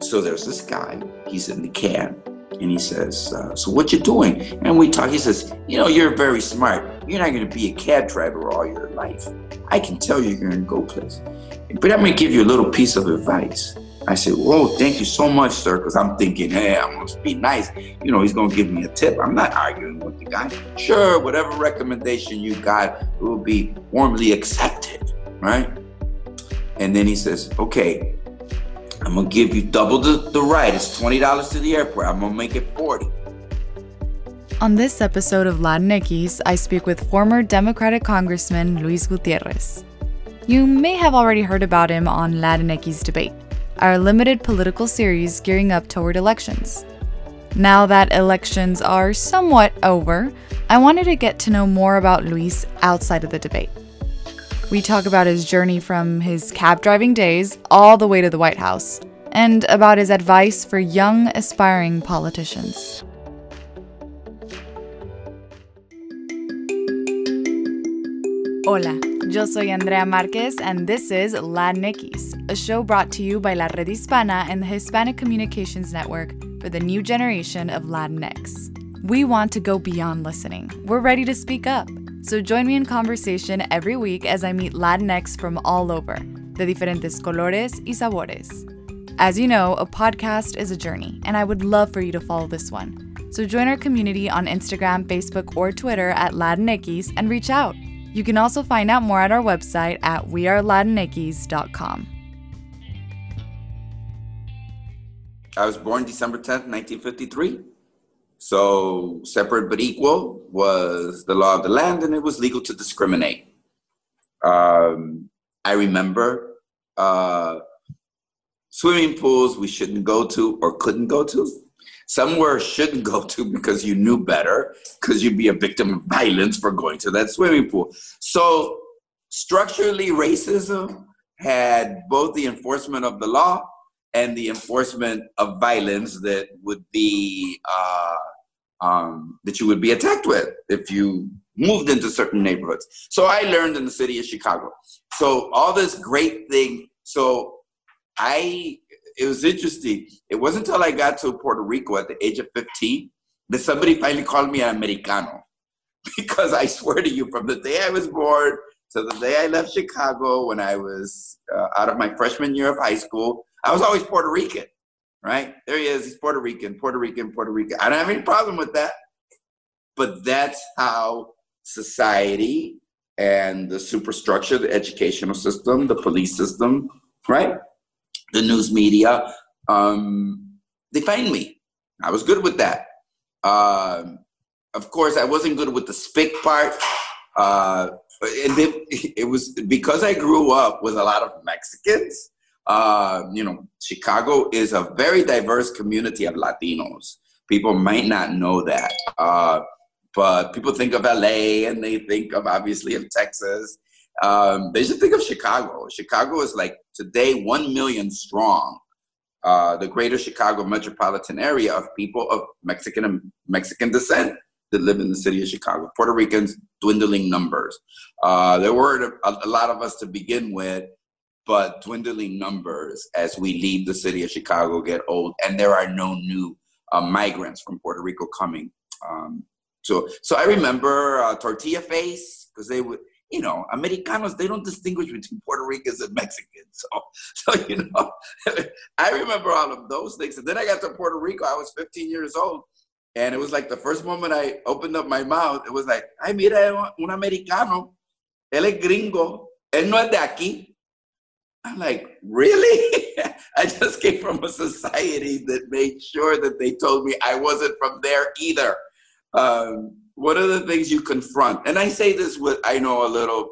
So there's this guy, he's in the can, and he says, uh, So what you doing? And we talk, he says, You know, you're very smart. You're not going to be a cab driver all your life. I can tell you you're to go places. But I'm to give you a little piece of advice. I said, Whoa, thank you so much, sir. Because I'm thinking, Hey, I'm to be nice. You know, he's going to give me a tip. I'm not arguing with the guy. Sure, whatever recommendation you got will be warmly accepted, right? And then he says, Okay, I'm to give you double the, the ride. It's $20 to the airport. I'm to make it 40 on this episode of Latinx, I speak with former Democratic Congressman Luis Gutierrez. You may have already heard about him on Latinx Debate, our limited political series gearing up toward elections. Now that elections are somewhat over, I wanted to get to know more about Luis outside of the debate. We talk about his journey from his cab driving days all the way to the White House, and about his advice for young, aspiring politicians. Hola, yo soy Andrea Marquez, and this is Latinx, a show brought to you by La Red Hispana and the Hispanic Communications Network for the new generation of Latinx. We want to go beyond listening. We're ready to speak up. So join me in conversation every week as I meet Latinx from all over, de diferentes colores y sabores. As you know, a podcast is a journey, and I would love for you to follow this one. So join our community on Instagram, Facebook, or Twitter at Latinx and reach out. You can also find out more at our website at wearelatinx.com. I was born December 10th, 1953. So, separate but equal was the law of the land, and it was legal to discriminate. Um, I remember uh, swimming pools we shouldn't go to or couldn't go to somewhere shouldn't go to because you knew better, because you'd be a victim of violence for going to that swimming pool. So structurally, racism had both the enforcement of the law and the enforcement of violence that would be uh, um, that you would be attacked with if you moved into certain neighborhoods. So I learned in the city of Chicago. So all this great thing. So I it was interesting. It wasn't until I got to Puerto Rico at the age of 15 that somebody finally called me an Americano. Because I swear to you, from the day I was born to the day I left Chicago when I was uh, out of my freshman year of high school, I was always Puerto Rican, right? There he is. He's Puerto Rican, Puerto Rican, Puerto Rican. I don't have any problem with that. But that's how society and the superstructure, the educational system, the police system, right? the news media, um, they find me. I was good with that. Uh, of course, I wasn't good with the spick part. Uh, and it, it, was because I grew up with a lot of Mexicans. Uh, you know, Chicago is a very diverse community of Latinos. People might not know that, uh, but people think of LA and they think of obviously of Texas um, they should think of Chicago. Chicago is like today 1 million strong. Uh, the greater Chicago metropolitan area of people of Mexican and Mexican descent that live in the city of Chicago. Puerto Ricans, dwindling numbers. Uh, there were a, a, lot of us to begin with, but dwindling numbers as we leave the city of Chicago, get old, and there are no new uh, migrants from Puerto Rico coming. Um, so, so I remember uh, tortilla face because they would you know, Americanos, they don't distinguish between Puerto Ricans and Mexicans. So, so you know, I remember all of those things. And then I got to Puerto Rico, I was 15 years old. And it was like the first moment I opened up my mouth, it was like, ay, mira, un americano, él es gringo, él no es de aquí. I'm like, really? I just came from a society that made sure that they told me I wasn't from there either. Um, what are the things you confront? And I say this with, I know, a little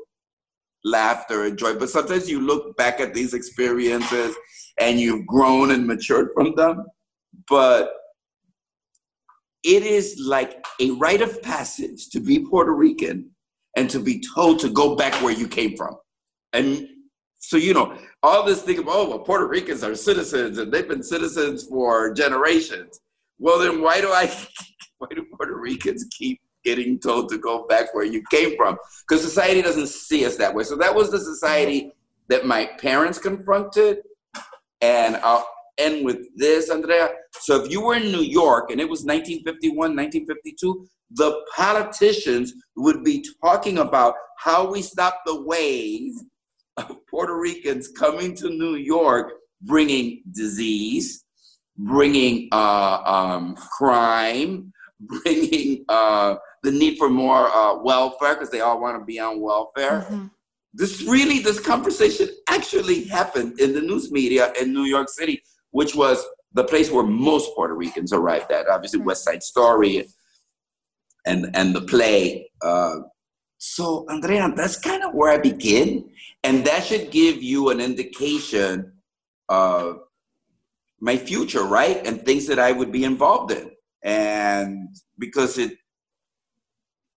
laughter and joy, but sometimes you look back at these experiences and you've grown and matured from them. But it is like a rite of passage to be Puerto Rican and to be told to go back where you came from. And so, you know, all this thing about, oh, well, Puerto Ricans are citizens and they've been citizens for generations. Well, then why do I, why do Puerto Ricans keep getting told to go back where you came from because society doesn't see us that way. So that was the society that my parents confronted. And I'll end with this, Andrea. So if you were in New York and it was 1951, 1952, the politicians would be talking about how we stop the wave of Puerto Ricans coming to New York, bringing disease, bringing uh, um, crime, bringing uh, the need for more uh, welfare because they all want to be on welfare. Mm-hmm. This really, this conversation actually happened in the news media in New York City, which was the place where most Puerto Ricans arrived at. Obviously, mm-hmm. West Side Story and and the play. Uh, so, Andrea, that's kind of where I begin, and that should give you an indication of my future, right, and things that I would be involved in, and because it.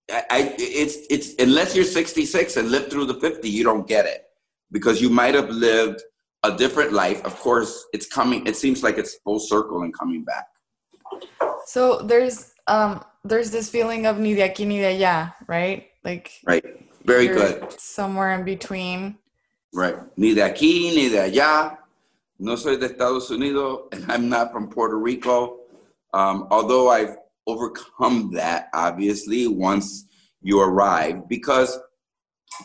I, it's it's unless you're 66 and lived through the 50, you don't get it because you might have lived a different life. Of course, it's coming. It seems like it's full circle and coming back. So there's um there's this feeling of ni de aquí ni de allá, right? Like right, very good. Somewhere in between. Right, ni de aquí ni de allá. No soy de Estados Unidos, and I'm not from Puerto Rico. Um, although I've overcome that, obviously, once you arrive, because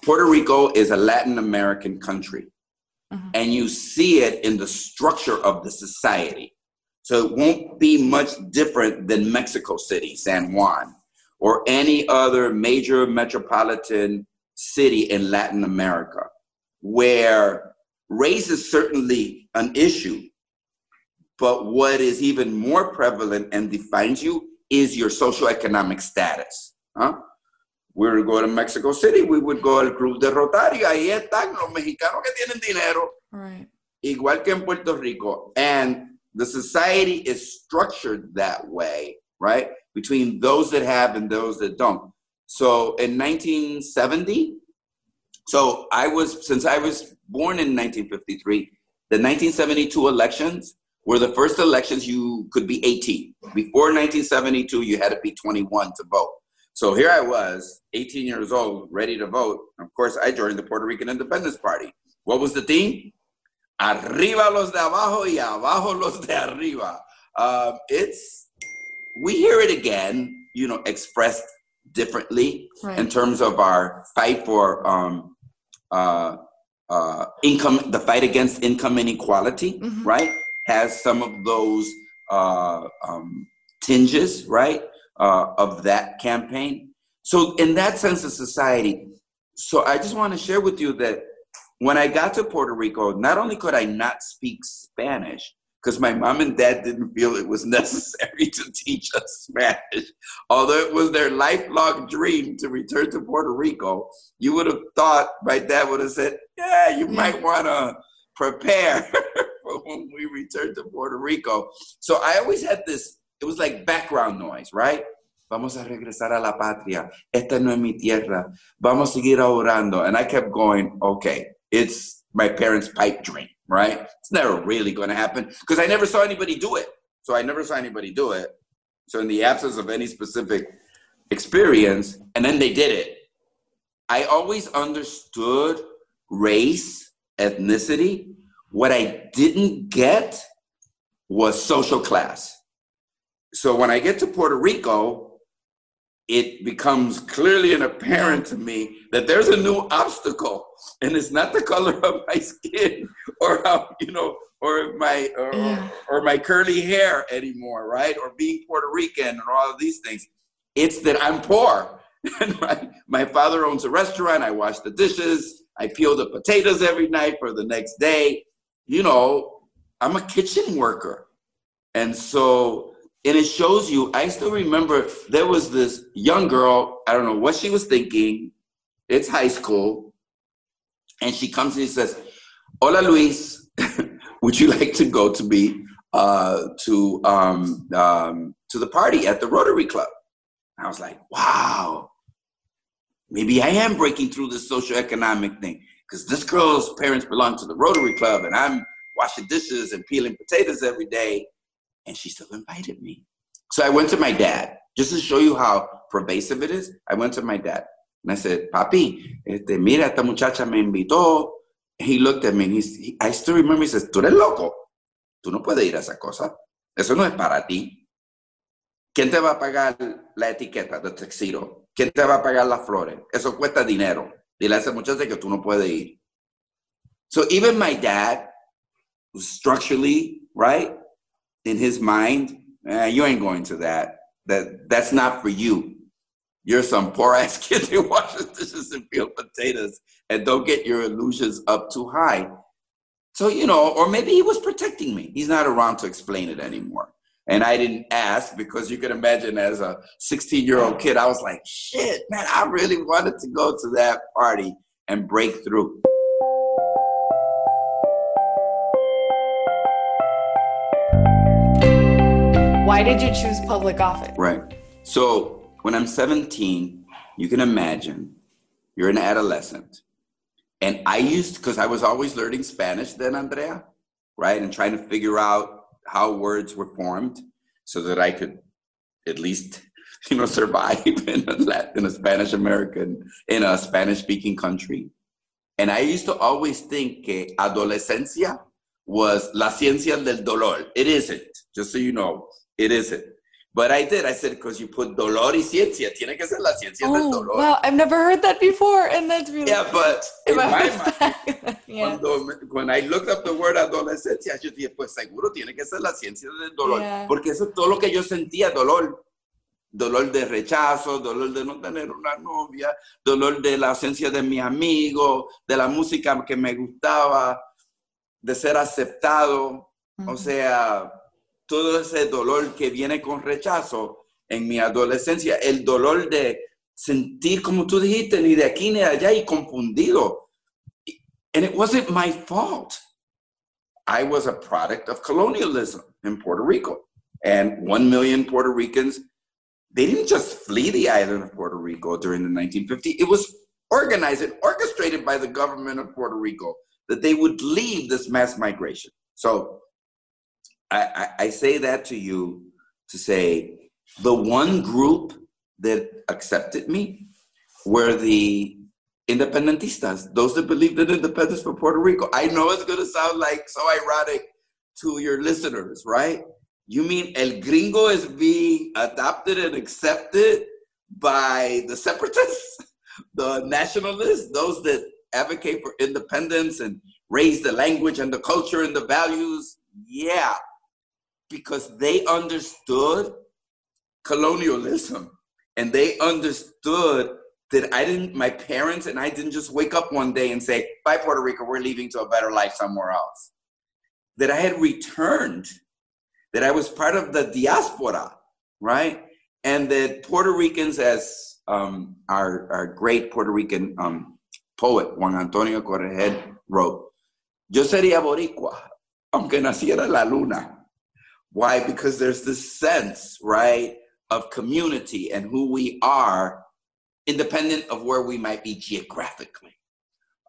Puerto Rico is a Latin American country, mm-hmm. and you see it in the structure of the society. So it won't be much different than Mexico City, San Juan, or any other major metropolitan city in Latin America, where race is certainly an issue. But what is even more prevalent and defines you is your socioeconomic status. Huh? We would go to Mexico City, we would go al Club de Rotario, ahí están los mexicanos que tienen dinero. Right. Igual que en Puerto Rico. And the society is structured that way, right? Between those that have and those that don't. So in 1970, so I was, since I was born in 1953, the 1972 elections were the first elections you could be 18. Before 1972, you had to be 21 to vote. So here I was, 18 years old, ready to vote. Of course, I joined the Puerto Rican Independence Party. What was the theme? arriba los de abajo y abajo los de arriba. Um, it's we hear it again, you know, expressed differently right. in terms of our fight for um, uh, uh, income, the fight against income inequality, mm-hmm. right, has some of those uh, um, tinges, right, uh, of that campaign. So, in that sense of society, so I just want to share with you that when I got to Puerto Rico, not only could I not speak Spanish, because my mom and dad didn't feel it was necessary to teach us Spanish, although it was their lifelong dream to return to Puerto Rico, you would have thought my dad would have said, Yeah, you might want to prepare for when we return to Puerto Rico. So I always had this, it was like background noise, right? Vamos a regresar a la patria. Esta no es mi tierra. Vamos a seguir orando. And I kept going, okay, it's my parents' pipe dream, right? It's never really going to happen because I never saw anybody do it. So I never saw anybody do it. So in the absence of any specific experience, and then they did it, I always understood race, ethnicity. What I didn't get was social class. So when I get to Puerto Rico, it becomes clearly and apparent to me that there's a new obstacle and it's not the color of my skin or how you know or my or, yeah. or, my curly hair anymore right? Or being puerto rican and all of these things. It's that i'm poor. And my, my father owns a restaurant. I wash the dishes. I peel the potatoes every night for the next day. You know i'm a kitchen worker. And so and it shows you i still remember there was this young girl i don't know what she was thinking it's high school and she comes and she says hola luis would you like to go to me uh, to um, um, to the party at the rotary club? And i was like wow maybe i am breaking through this socioeconomic thing because this girl's parents belong to the rotary club and i'm washing dishes and peeling potatoes every day and she still invited me. So I went to my dad just to show you how pervasive it is. I went to my dad and I said, Papi, este, mira, esta muchacha me invitó. he looked at me and he, I still remember he says, Tú eres loco. tú no puedes ir a esa cosa. Eso no es para ti. ¿Quién te va a pagar la etiqueta de textilo? ¿Quién te va a pagar las flores? Eso cuesta dinero. Dile a esa muchacha que tú no puedes ir. So even my dad, structurally, right, in his mind, eh, you ain't going to that. That that's not for you. You're some poor ass kid who washes dishes and peel potatoes, and don't get your illusions up too high. So you know, or maybe he was protecting me. He's not around to explain it anymore. And I didn't ask because you can imagine as a 16 year old kid, I was like, shit, man, I really wanted to go to that party and break through. Why did you choose public office? Right. So when I'm 17, you can imagine you're an adolescent. And I used, because I was always learning Spanish then, Andrea, right? And trying to figure out how words were formed so that I could at least, you know, survive in a, Latin, in a Spanish American, in a Spanish speaking country. And I used to always think que adolescencia was la ciencia del dolor. It isn't, just so you know. It isn't. But I did. I said, because you put dolor y ciencia, tiene que ser la ciencia oh, del dolor. Wow, I've never heard that before. And that's really Yeah, but in my mind, cuando, when I looked up the word adolescencia, yo dije, pues seguro tiene que ser la ciencia del dolor. Yeah. Porque eso es todo lo que yo sentía, dolor. Dolor de rechazo, dolor de no tener una novia, dolor de la ausencia de mi amigo, de la música que me gustaba, de ser aceptado. Mm -hmm. O sea, todo ese dolor que viene con rechazo en mi adolescencia, el dolor de sentir, como tú dijiste, ni de aquí ni de allá y confundido. And it wasn't my fault. I was a product of colonialism in Puerto Rico. And one million Puerto Ricans, they didn't just flee the island of Puerto Rico during the 1950s. It was organized and orchestrated by the government of Puerto Rico that they would leave this mass migration. So I, I, say that to you to say the one group that accepted me were the independentistas, those that believed in independence for Puerto Rico. I know it's going to sound like so ironic to your listeners, right? You mean El Gringo is being adopted and accepted by the separatists, the nationalists, those that advocate for independence and raise the language and the culture and the values? Yeah, because they understood colonialism and they understood that I didn't, my parents and I didn't just wake up one day and say, bye, Puerto Rico, we're leaving to a better life somewhere else. That I had returned, that I was part of the diaspora, right? And that Puerto Ricans, as um, our, our great Puerto Rican um, poet, Juan Antonio Corretjer, wrote, Yo sería boricua, aunque naciera la luna. Why? Because there's this sense, right, of community and who we are, independent of where we might be geographically.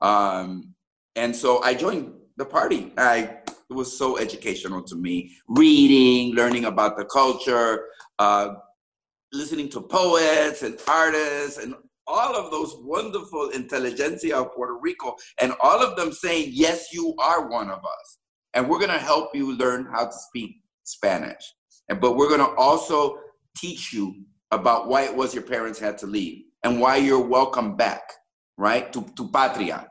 Um, and so I joined the party. I it was so educational to me. Reading, learning about the culture, uh, listening to poets and artists and all of those wonderful intelligentsia of Puerto Rico, and all of them saying, Yes, you are one of us. And we're going to help you learn how to speak Spanish. And, but we're going to also teach you about why it was your parents had to leave and why you're welcome back, right? To, to patria.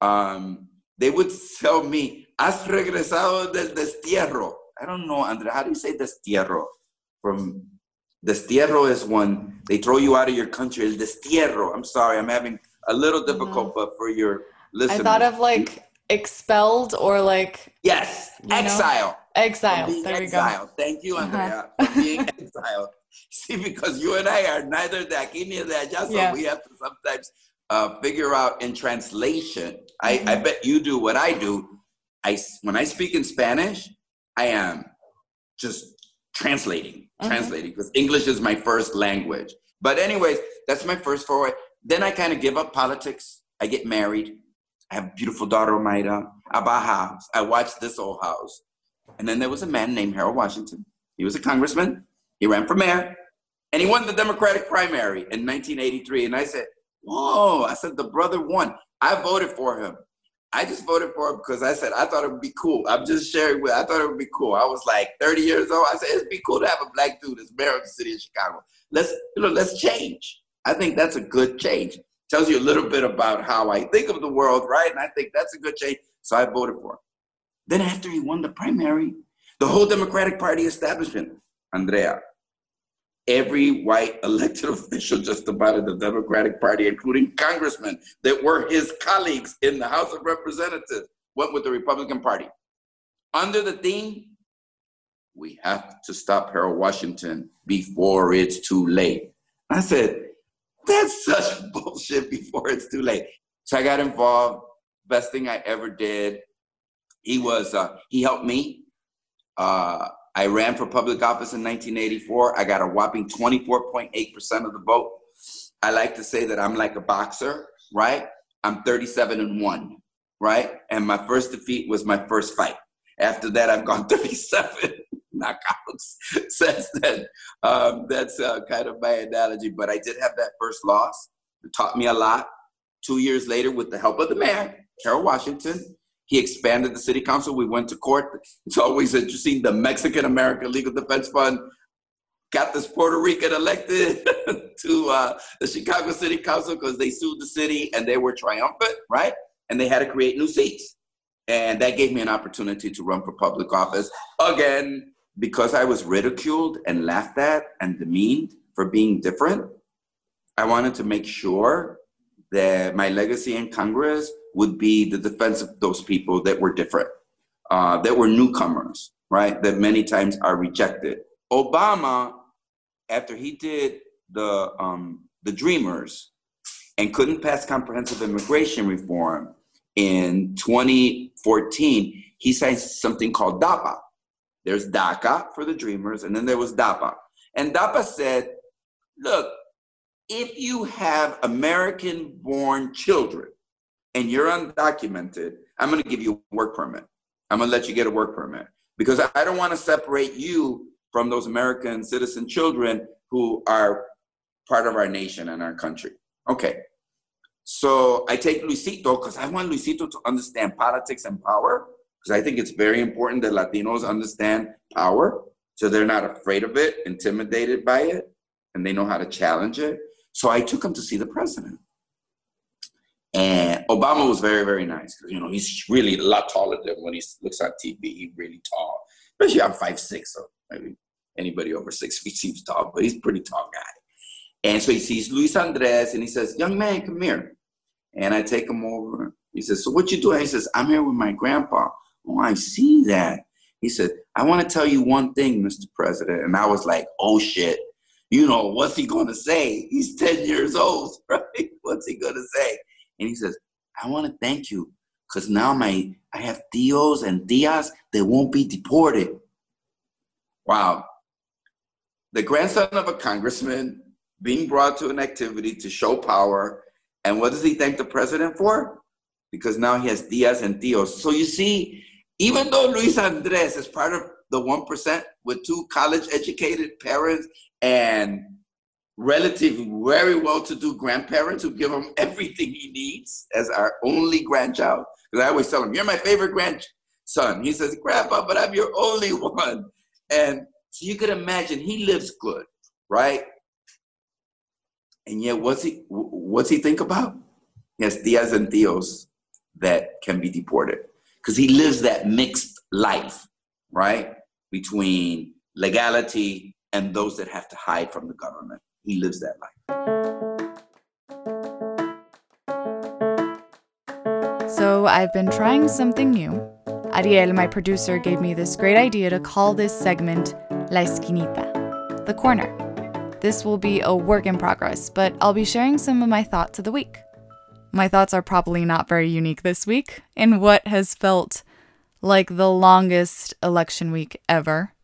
Um, they would tell me, has regresado del destierro. I don't know, Andrea, how do you say destierro? From destierro is when they throw you out of your country. El destierro. I'm sorry, I'm having a little difficult, mm-hmm. but for your listeners. I thought of like expelled or like. Yes, exile. Know? Exile. There exiled. you go. Thank you, uh-huh. Andrea, uh-huh. for being exiled. See, because you and I are neither the aquí ni the so yeah. we have to sometimes uh, figure out in translation. Mm-hmm. I, I bet you do what I do. I when I speak in Spanish, I am just translating, mm-hmm. translating because English is my first language. But anyways, that's my first foray. Then I kind of give up politics. I get married. I have a beautiful daughter, Omaira. I buy a house. I watch this old house. And then there was a man named Harold Washington. He was a congressman. He ran for mayor. And he won the Democratic primary in 1983. And I said, Whoa, I said, the brother won. I voted for him. I just voted for him because I said I thought it would be cool. I'm just sharing with. I thought it would be cool. I was like 30 years old. I said it'd be cool to have a black dude as mayor of the city of Chicago. Let's you know, let's change. I think that's a good change. Tells you a little bit about how I think of the world, right? And I think that's a good change. So I voted for him. Then after he won the primary, the whole Democratic Party establishment, Andrea, every white elected official just about in the Democratic Party, including congressmen that were his colleagues in the House of Representatives, went with the Republican Party. Under the theme, we have to stop Harold Washington before it's too late. I said, that's such bullshit before it's too late. So I got involved. Best thing I ever did. He was, uh, he helped me. Uh, I ran for public office in 1984. I got a whopping 24.8% of the vote. I like to say that I'm like a boxer, right? I'm 37 and 1, right? And my first defeat was my first fight. After that, I've gone 37 knockouts since then. Um, that's uh, kind of my analogy. But I did have that first loss. It taught me a lot. Two years later, with the help of the mayor, Harold Washington, he expanded the city council. We went to court. It's always interesting. The Mexican American Legal Defense Fund got this Puerto Rican elected to uh, the Chicago City Council because they sued the city and they were triumphant, right? And they had to create new seats. And that gave me an opportunity to run for public office again because I was ridiculed and laughed at and demeaned for being different. I wanted to make sure that my legacy in Congress would be the defense of those people that were different, uh, that were newcomers, right? That many times are rejected. Obama, after he did the um, the Dreamers and couldn't pass comprehensive immigration reform in 2014, he signed something called DAPA. There's DACA for the Dreamers, and then there was DAPA. And DAPA said, look, if you have American born children and you're undocumented, I'm going to give you a work permit. I'm going to let you get a work permit because I don't want to separate you from those American citizen children who are part of our nation and our country. Okay. So I take Luisito because I want Luisito to understand politics and power because I think it's very important that Latinos understand power so they're not afraid of it, intimidated by it, and they know how to challenge it. So I took him to see the president. And Obama was very, very nice because you know he's really a lot taller than when he looks on TV. He's really tall, especially I'm five six, so maybe anybody over six feet seems tall, but he's pretty tall guy. And so he sees Luis Andres and he says, "Young man, come here." And I take him over. He says, "So what you doing?" He says, "I'm here with my grandpa." Oh, I see that. He said, "I want to tell you one thing, Mr. President." And I was like, "Oh shit." You know, what's he to say? He's 10 years old, right? What's he to say? And he says, I want to thank you because now my I have tios and tias they won't be deported. Wow. The grandson of a congressman being brought to an activity to show power. And what does he thank the president for? Because now he has tias and tios. So you see, even though Luis Andres is part of the 1% with two college educated parents and relatively very well-to-do grandparents who give him everything he needs as our only grandchild. Because I always tell him, "You're my favorite grandson." He says, "Grandpa, but I'm your only one." And so you could imagine he lives good, right? And yet, what's he? What's he think about? He has tias and tios that can be deported because he lives that mixed life, right, between legality and those that have to hide from the government he lives that life. So I've been trying something new. Ariel, my producer, gave me this great idea to call this segment La Esquinita, the corner. This will be a work in progress, but I'll be sharing some of my thoughts of the week. My thoughts are probably not very unique this week in what has felt like the longest election week ever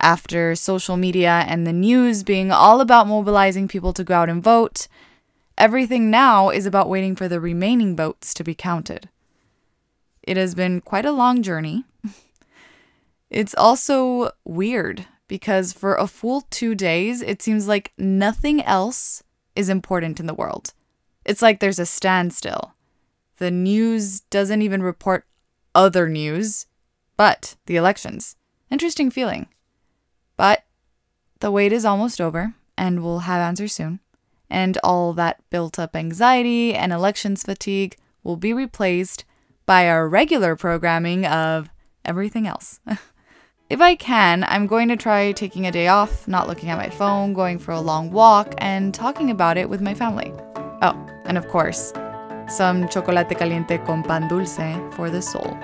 after social media and the news being all about mobilizing people to go out and vote, everything now is about waiting for the remaining votes to be counted. It has been quite a long journey. It's also weird because for a full two days, it seems like nothing else is important in the world. It's like there's a standstill. the news doesn't even report other news, but the elections. Interesting feeling. But the wait is almost over, and we'll have answers soon. And all that built up anxiety and elections fatigue will be replaced by our regular programming of everything else. if I can, I'm going to try taking a day off, not looking at my phone, going for a long walk, and talking about it with my family. Oh, and of course, some chocolate caliente con pan dulce for the soul.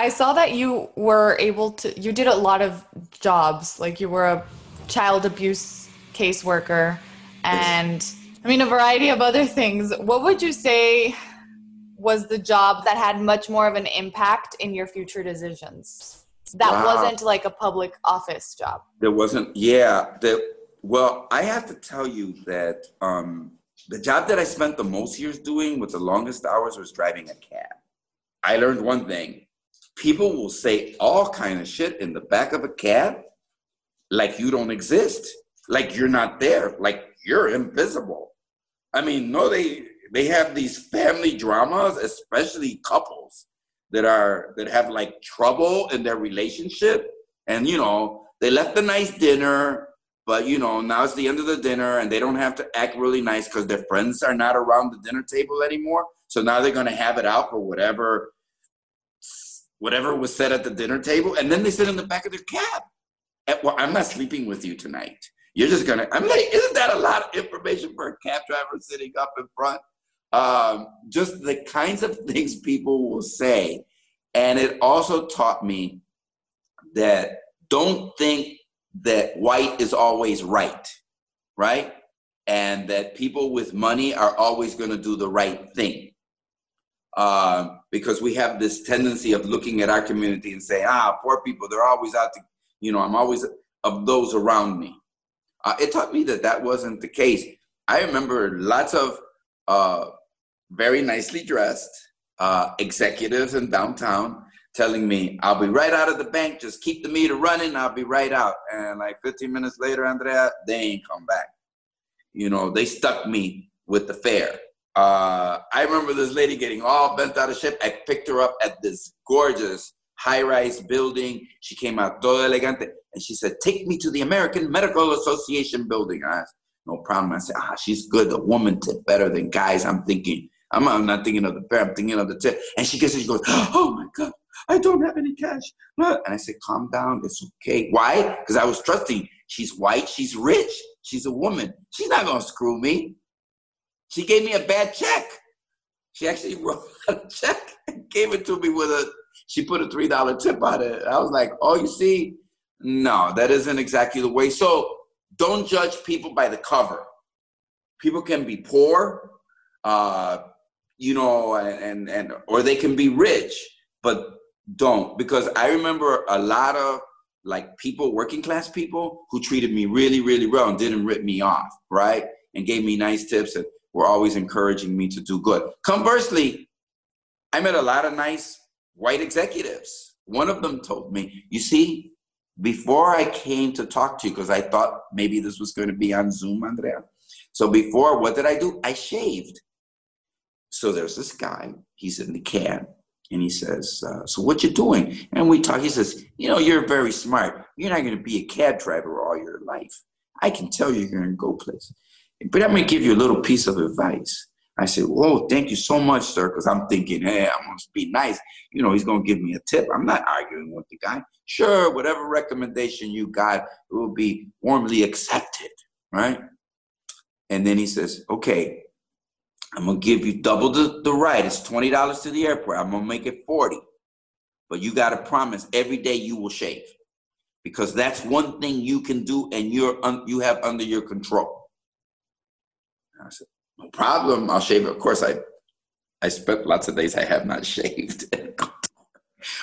I saw that you were able to, you did a lot of jobs. Like you were a child abuse caseworker and I mean, a variety of other things. What would you say was the job that had much more of an impact in your future decisions? That wow. wasn't like a public office job. There wasn't, yeah. The, well, I have to tell you that um, the job that I spent the most years doing with the longest hours was driving a cab. I learned one thing people will say all kind of shit in the back of a cab like you don't exist like you're not there like you're invisible. I mean no they they have these family dramas especially couples that are that have like trouble in their relationship. And you know they left a nice dinner but you know now it's the end of the dinner and they don't have to act really nice because their friends are not around the dinner table anymore. So now they're going to have it out for whatever whatever was said at the dinner table, and then they sit in the back of their cab. And, well, I'm not sleeping with you tonight. You're just gonna. I'm like, isn't that a lot of information for a cab driver sitting up in front? Um, just the kinds of things people will say, and it also taught me that don't think that white is always right, right? And that people with money are always going to do the right thing uh, because we have this tendency of looking at our community and say, ah, poor people, they're always out to, you know, I'm always of those around me. Uh, it taught me that that wasn't the case. I remember lots of uh, very nicely dressed uh, executives in downtown telling me, I'll be right out of the bank, just keep the meter running, I'll be right out. And like 15 minutes later, Andrea, they ain't come back. You know, they stuck me with the fare. Uh, I remember this lady getting all bent out of shape. I picked her up at this gorgeous high-rise building. She came out todo elegante, and she said, "Take me to the American Medical Association building." I asked, "No problem." I said, "Ah, she's good. The woman tip better than guys." I'm thinking. I'm, I'm not thinking of the pair. I'm thinking of the tip. And she gets it. She goes, "Oh my god, I don't have any cash." And I said, "Calm down. It's okay." Why? Because I was trusting. She's white. She's rich. She's a woman. She's not gonna screw me. She gave me a bad check. She actually wrote a check and gave it to me with a, she put a $3 tip on it. I was like, oh, you see, no, that isn't exactly the way. So don't judge people by the cover. People can be poor, uh, you know, and, and, or they can be rich, but don't. Because I remember a lot of like people, working class people who treated me really, really well and didn't rip me off, right? And gave me nice tips. And were always encouraging me to do good. Conversely, I met a lot of nice white executives. One of them told me, You see, before I came to talk to you, because I thought maybe this was going to be on Zoom, Andrea. So before, what did I do? I shaved. So there's this guy, he's in the cab, and he says, uh, So what you doing? And we talk. He says, You know, you're very smart. You're not going to be a cab driver all your life. I can tell you you're going to go places. But going to give you a little piece of advice. I said, Whoa, thank you so much, sir. Because I'm thinking, hey, I'm going to be nice. You know, he's going to give me a tip. I'm not arguing with the guy. Sure, whatever recommendation you got it will be warmly accepted, right? And then he says, Okay, I'm going to give you double the, the ride. It's $20 to the airport. I'm going to make it 40 But you got to promise every day you will shave because that's one thing you can do and you're un, you have under your control. I said, no problem. I'll shave. Of course, I, I spent lots of days I have not shaved.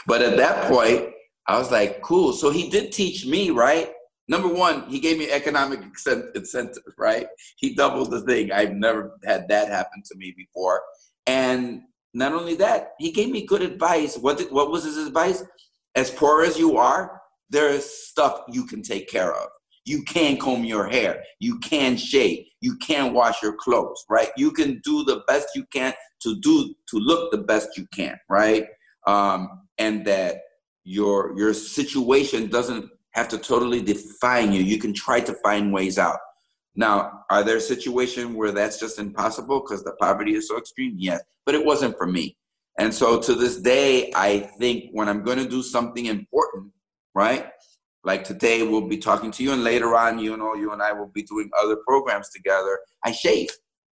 but at that point, I was like, cool. So he did teach me, right? Number one, he gave me economic incentive, right? He doubled the thing. I've never had that happen to me before. And not only that, he gave me good advice. What did, what was his advice? As poor as you are, there is stuff you can take care of. You can comb your hair. You can shave. You can wash your clothes, right? You can do the best you can to do to look the best you can, right? Um, and that your your situation doesn't have to totally define you. You can try to find ways out. Now, are there situations where that's just impossible because the poverty is so extreme? Yes, but it wasn't for me. And so to this day, I think when I'm going to do something important, right? Like today, we'll be talking to you, and later on, you know, you and I will be doing other programs together. I shave.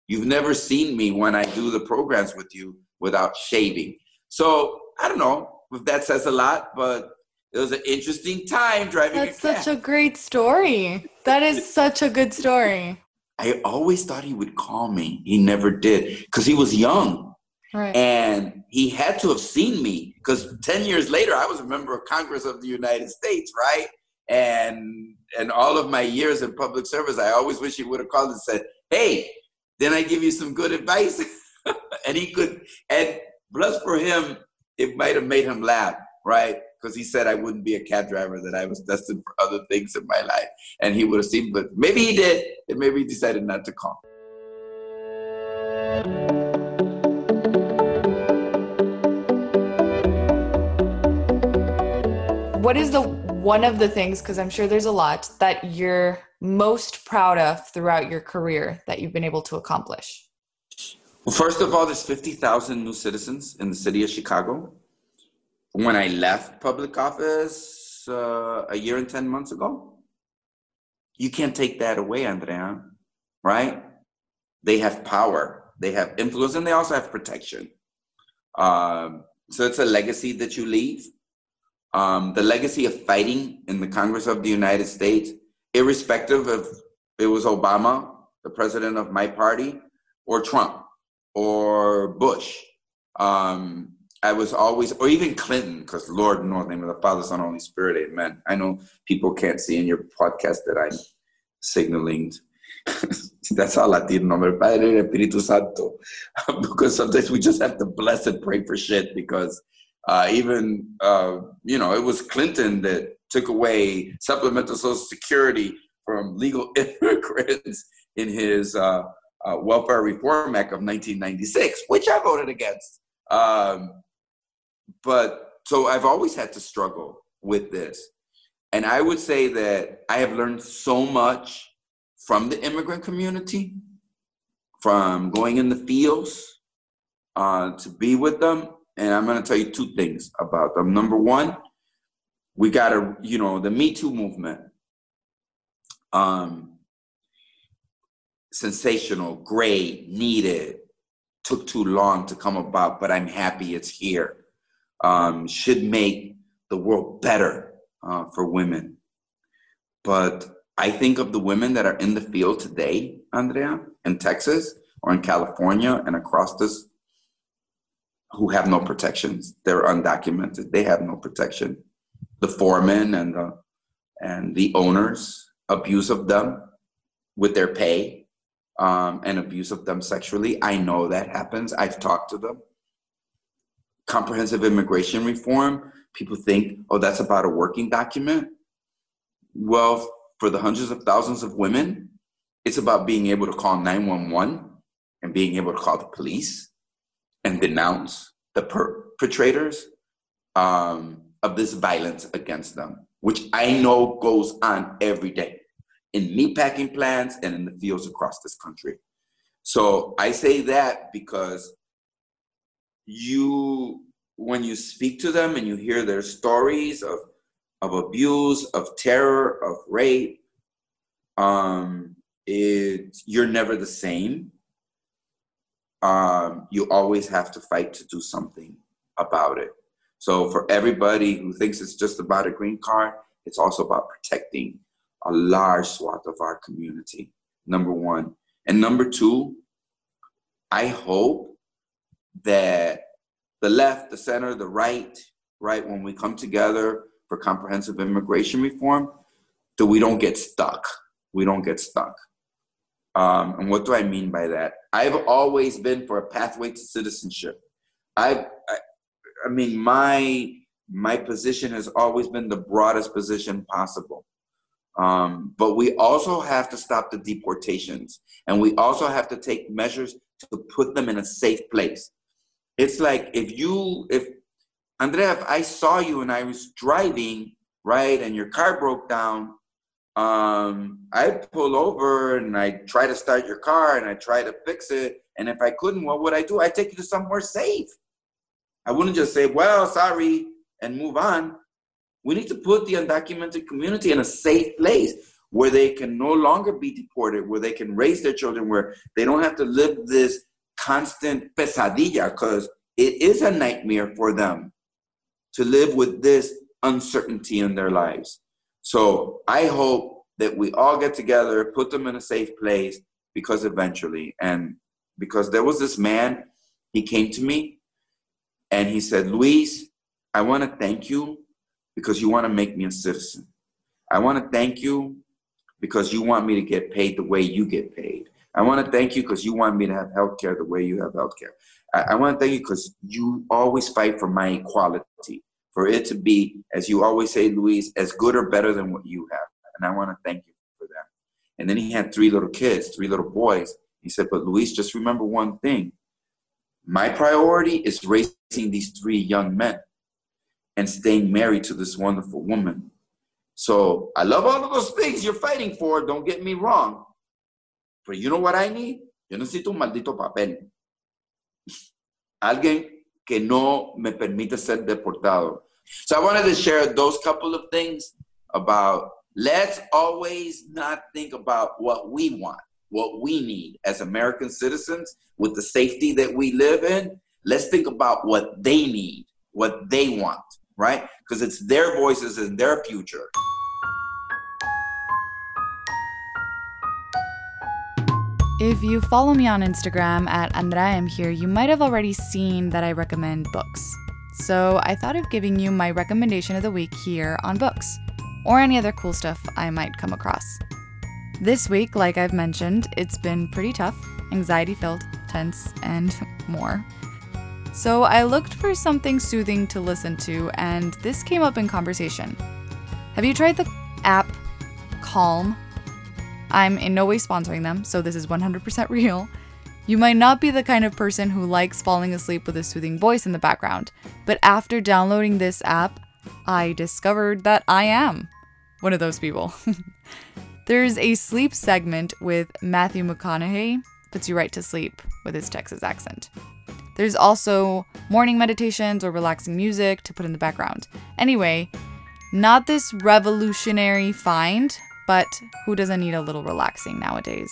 You've never seen me when I do the programs with you without shaving. So I don't know if that says a lot, but it was an interesting time driving. That's a such a great story. That is such a good story. I always thought he would call me. He never did because he was young. Right. And he had to have seen me because 10 years later, I was a member of Congress of the United States, right? And and all of my years in public service, I always wish he would have called and said, Hey, then I give you some good advice. and he could, and bless for him, it might have made him laugh, right? because he said I wouldn't be a cab driver, that I was destined for other things in my life. And he would have seen, but maybe he did, and maybe he decided not to call. What is the one of the things, because I'm sure there's a lot, that you're most proud of throughout your career that you've been able to accomplish? Well, first of all, there's 50,000 new citizens in the city of Chicago when I left public office uh, a year and 10 months ago. You can't take that away, Andrea, right? They have power, they have influence, and they also have protection. Um, so it's a legacy that you leave. Um, the legacy of fighting in the Congress of the United States, irrespective of it was Obama, the president of my party, or Trump, or Bush. Um, I was always, or even Clinton, because Lord knows, the name of the Father, Son, Holy Spirit, Amen. I know people can't see in your podcast that I'm signaling. That's all I did. Nombre Padre, Espíritu Santo, because sometimes we just have to bless and pray for shit. Because uh, even uh, you know, it was Clinton that took away supplemental Social Security from legal immigrants in his uh, uh Welfare Reform Act of 1996, which I voted against. Um, but so I've always had to struggle with this. And I would say that I have learned so much from the immigrant community, from going in the fields uh, to be with them. And I'm going to tell you two things about them. Number one, we got to, you know, the Me Too movement. Um, sensational, great, needed, took too long to come about, but I'm happy it's here um, should make the world better uh, for women. But I think of the women that are in the field today, Andrea, in Texas or in California and across this, who have no protections. They're undocumented. They have no protection. The foremen and the and the owners abuse of them with their pay um, and abuse of them sexually. I know that happens. I've talked to them comprehensive immigration reform, people think, oh, that's about a working document. Well, for the hundreds of thousands of women, it's about being able to call 911 and being able to call the police and denounce the perpetrators um, of this violence against them, which I know goes on every day in meatpacking plants and in the fields across this country. So I say that because you when you speak to them and you hear their stories of of abuse, of terror, of rape, um, it you're never the same. Um, you always have to fight to do something about it. So for everybody who thinks it's just about a green card, it's also about protecting a large swath of our community. Number one, and number two, I hope that the left, the center, the right, right, when we come together for comprehensive immigration reform, that we don't get stuck. We don't get stuck. Um, and what do I mean by that? I've always been for a pathway to citizenship. I've, I, I mean, my my position has always been the broadest position possible. Um, but we also have to stop the deportations, and we also have to take measures to put them in a safe place. It's like if you, if Andrea, if I saw you and I was driving, right, and your car broke down, um, I'd pull over and I try to start your car and I try to fix it. And if I couldn't, what would I do? I'd take you to somewhere safe. I wouldn't just say, well, sorry, and move on. We need to put the undocumented community in a safe place where they can no longer be deported, where they can raise their children, where they don't have to live this constant pesadilla, because it is a nightmare for them to live with this uncertainty in their lives. So I hope that we all get together, put them in a safe place, because eventually, and because there was this man, he came to me and he said, Luis, I want to thank you because you want to make me a citizen. I want to thank you because you want me to get paid the way you get paid. I want to thank you because you want me to have health care the way you have health care. I, I want to thank you because you always fight for my equality, for it to be, as you always say, Luis, as good or better than what you have. And I want to thank you for that. And then he had three little kids, three little boys. He said, But Luis, just remember one thing. My priority is raising these three young men and staying married to this wonderful woman. So I love all of those things you're fighting for, don't get me wrong. But you know what I need? Yo necesito un maldito papel. Alguien que no me permite ser deportado. So I wanted to share those couple of things about let's always not think about what we want, what we need as American citizens with the safety that we live in. Let's think about what they need, what they want right? Because it's their voices and their future. If you follow me on Instagram at Andraem here, you might have already seen that I recommend books. So I thought of giving you my recommendation of the week here on books, or any other cool stuff I might come across. This week, like I've mentioned, it's been pretty tough, anxiety filled, tense, and more. So I looked for something soothing to listen to, and this came up in conversation. Have you tried the app Calm? I'm in no way sponsoring them, so this is 100% real. You might not be the kind of person who likes falling asleep with a soothing voice in the background, but after downloading this app, I discovered that I am one of those people. There's a sleep segment with Matthew McConaughey, puts you right to sleep with his Texas accent. There's also morning meditations or relaxing music to put in the background. Anyway, not this revolutionary find, but who doesn't need a little relaxing nowadays?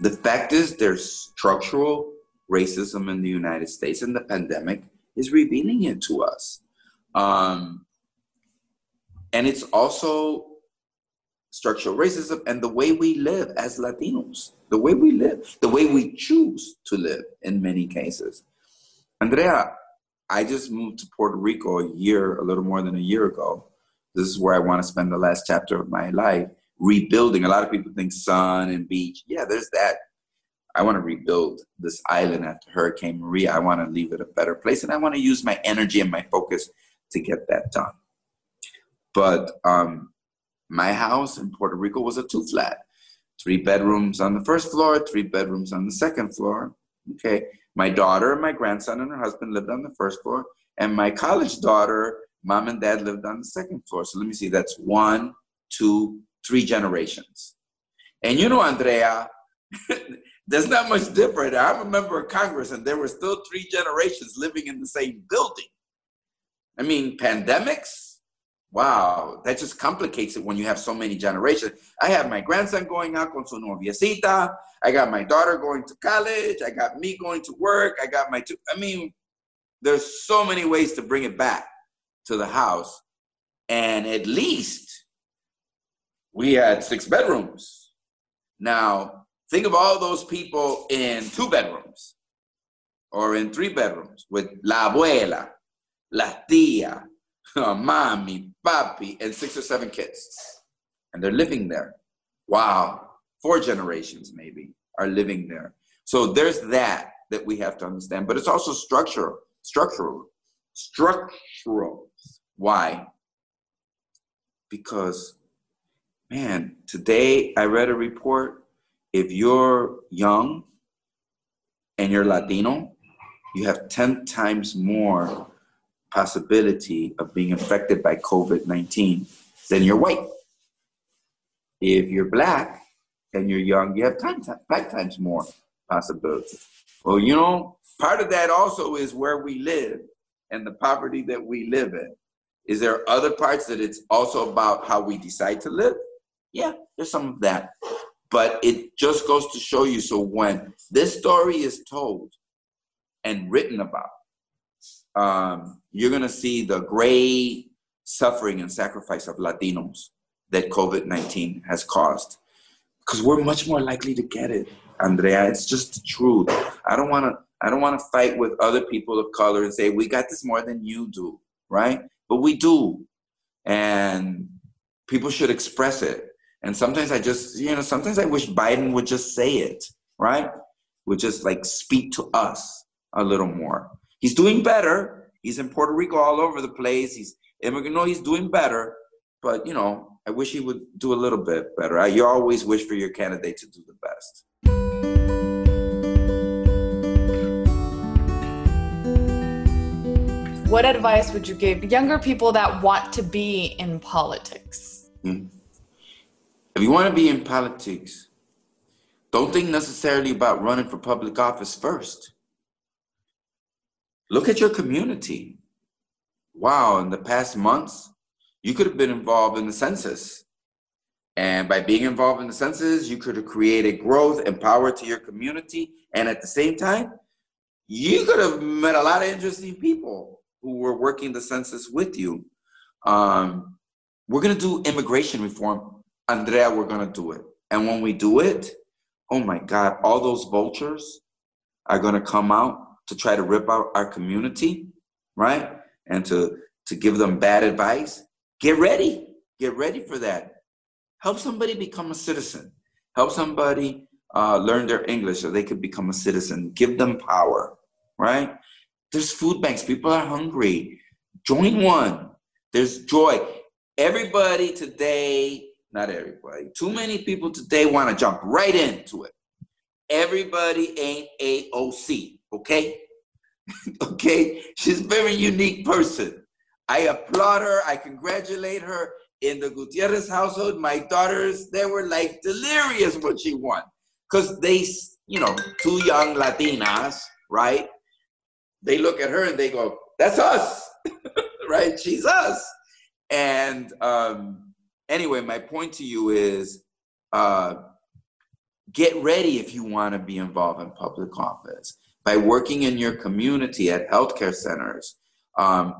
The fact is, there's structural racism in the United States, and the pandemic is revealing it to us. Um, and it's also structural racism and the way we live as Latinos, the way we live, the way we choose to live in many cases. Andrea, I just moved to Puerto Rico a year, a little more than a year ago. This is where I want to spend the last chapter of my life rebuilding. A lot of people think sun and beach. Yeah, there's that. I want to rebuild this island after Hurricane Maria. I want to leave it a better place, and I want to use my energy and my focus to get that done. But um, my house in Puerto Rico was a two flat, three bedrooms on the first floor, three bedrooms on the second floor. Okay. My daughter, my grandson, and her husband lived on the first floor, and my college daughter, mom and dad lived on the second floor. So let me see, that's one, two, three generations. And you know, Andrea, there's not much different. I'm a member of Congress, and there were still three generations living in the same building. I mean, pandemics, Wow, that just complicates it when you have so many generations. I have my grandson going out con su noviecita. I got my daughter going to college. I got me going to work. I got my two. I mean, there's so many ways to bring it back to the house. And at least we had six bedrooms. Now, think of all those people in two bedrooms or in three bedrooms with la abuela, la tía, mommy, papi, and six or seven kids. And they're living there. Wow. Four generations maybe are living there. So there's that that we have to understand. But it's also structural, structural. structural. Why? Because, man, today I read a report. If you're young and you're Latino, you have 10 times more possibility of being affected by COVID 19 then you're white. If you're black and you're young, you have 10 five times more possibility. Well, you know, part of that also is where we live and the poverty that we live in. Is there other parts that it's also about how we decide to live? Yeah, there's some of that. But it just goes to show you so when this story is told and written about, um, you're going to see the great suffering and sacrifice of Latinos that COVID 19 has caused. Because we're much more likely to get it, Andrea. It's just the truth. I don't want to. I don't want to fight with other people of color and say we got this more than you do, right? But we do, and people should express it. And sometimes I just, you know, sometimes I wish Biden would just say it, right? Would just like speak to us a little more. He's doing better. He's in Puerto Rico all over the place. He's immigrant. No, he's doing better. But you know, I wish he would do a little bit better. I, you always wish for your candidate to do the best. What advice would you give younger people that want to be in politics? Hmm. If you want to be in politics, don't think necessarily about running for public office first. Look at your community. Wow, in the past months, you could have been involved in the census. And by being involved in the census, you could have created growth and power to your community. And at the same time, you could have met a lot of interesting people who were working the census with you. Um, we're going to do immigration reform. Andrea, we're going to do it. And when we do it, oh my God, all those vultures are going to come out to try to rip out our community, right? And to, to give them bad advice. Get ready. Get ready for that. Help somebody become a citizen. Help somebody uh, learn their English so they could become a citizen. Give them power, right? There's food banks. People are hungry. Join one. There's joy. Everybody today, not everybody, too many people today want to jump right into it. Everybody ain't AOC okay? okay? She's a very unique person. I applaud her. I congratulate her. In the Gutierrez household, my daughters, they were like delirious when she won. Because they, you know, two young Latinas, right? They look at her and they go, that's us, right? She's us. And um, anyway, my point to you is uh, get ready if you want to be involved in public office by working in your community at healthcare centers. Um,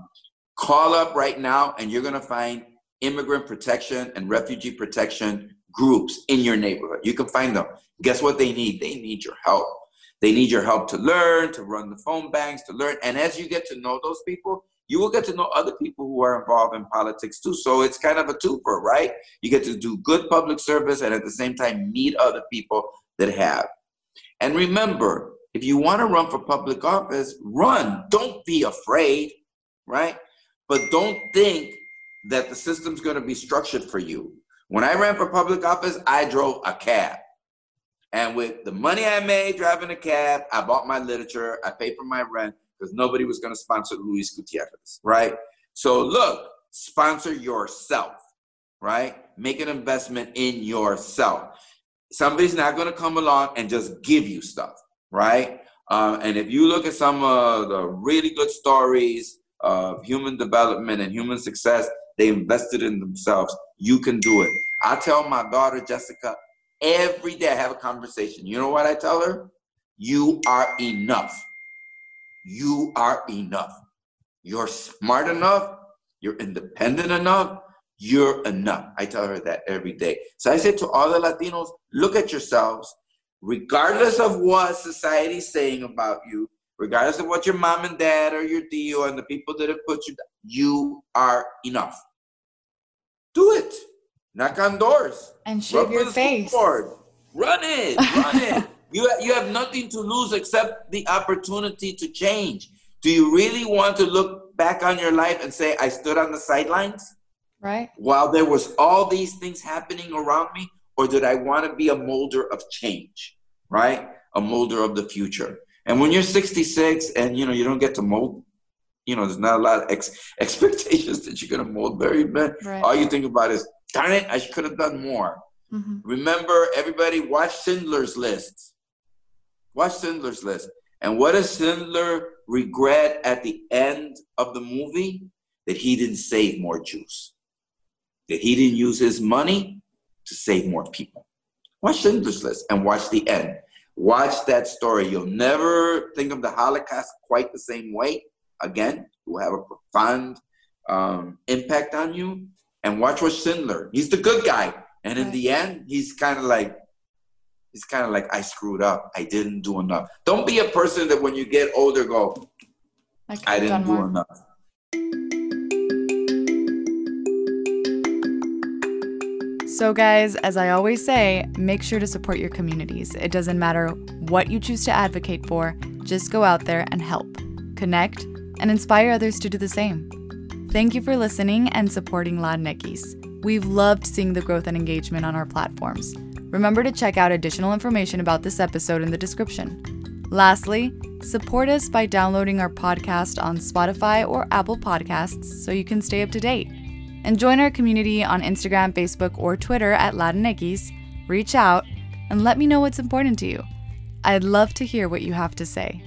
call up right now and you're going to find immigrant protection and refugee protection groups in your neighborhood. You can find them. Guess what they need? They need your help. They need your help to learn, to run the phone banks, to learn. And as you get to know those people, you will get to know other people who are involved in politics too. So it's kind of a twofer, right? You get to do good public service and at the same time meet other people that have. And remember, if you want to run for public office, run. Don't be afraid, right? But don't think that the system's going to be structured for you. When I ran for public office, I drove a cab. And with the money I made driving a cab, I bought my literature, I paid for my rent because nobody was going to sponsor Luis Gutierrez, right? So look, sponsor yourself, right? Make an investment in yourself. Somebody's not going to come along and just give you stuff right? Um, and if you look at some of the really good stories of human development and human success, they invested in themselves. You can do it. I tell my daughter Jessica every day I have a conversation. You know what I tell her? You are enough. You are enough. You're smart enough. You're independent enough. You're enough. I tell her that every day. So I say to all the Latinos, look at yourselves regardless of what society's saying about you, regardless of what your mom and dad or your deal and the people that have put you down, you are enough. Do it. Knock on doors. And shave your face. Run it. Run it. You, you have nothing to lose except the opportunity to change. Do you really want to look back on your life and say, I stood on the sidelines? Right. While there was all these things happening around me, or did I want to be a molder of change? Right? A molder of the future. And when you're 66 and you know you don't get to mold, you know, there's not a lot of ex- expectations that you're gonna mold very bad. Right. All you think about is, darn it, I could have done more. Mm-hmm. Remember, everybody, watch Schindler's List. Watch Schindler's List. And what does Schindler regret at the end of the movie? That he didn't save more Jews. That he didn't use his money to save more people. Watch Schindler's List and watch the end. Watch that story. You'll never think of the Holocaust quite the same way again. It will have a profound um, impact on you. And watch what Schindler. He's the good guy, and in the end, he's kind of like it's kind of like I screwed up. I didn't do enough. Don't be a person that when you get older go, I, I didn't do more. enough. So, guys, as I always say, make sure to support your communities. It doesn't matter what you choose to advocate for, just go out there and help, connect, and inspire others to do the same. Thank you for listening and supporting Latinx. We've loved seeing the growth and engagement on our platforms. Remember to check out additional information about this episode in the description. Lastly, support us by downloading our podcast on Spotify or Apple Podcasts so you can stay up to date. And join our community on Instagram, Facebook, or Twitter at Latinx. Reach out and let me know what's important to you. I'd love to hear what you have to say.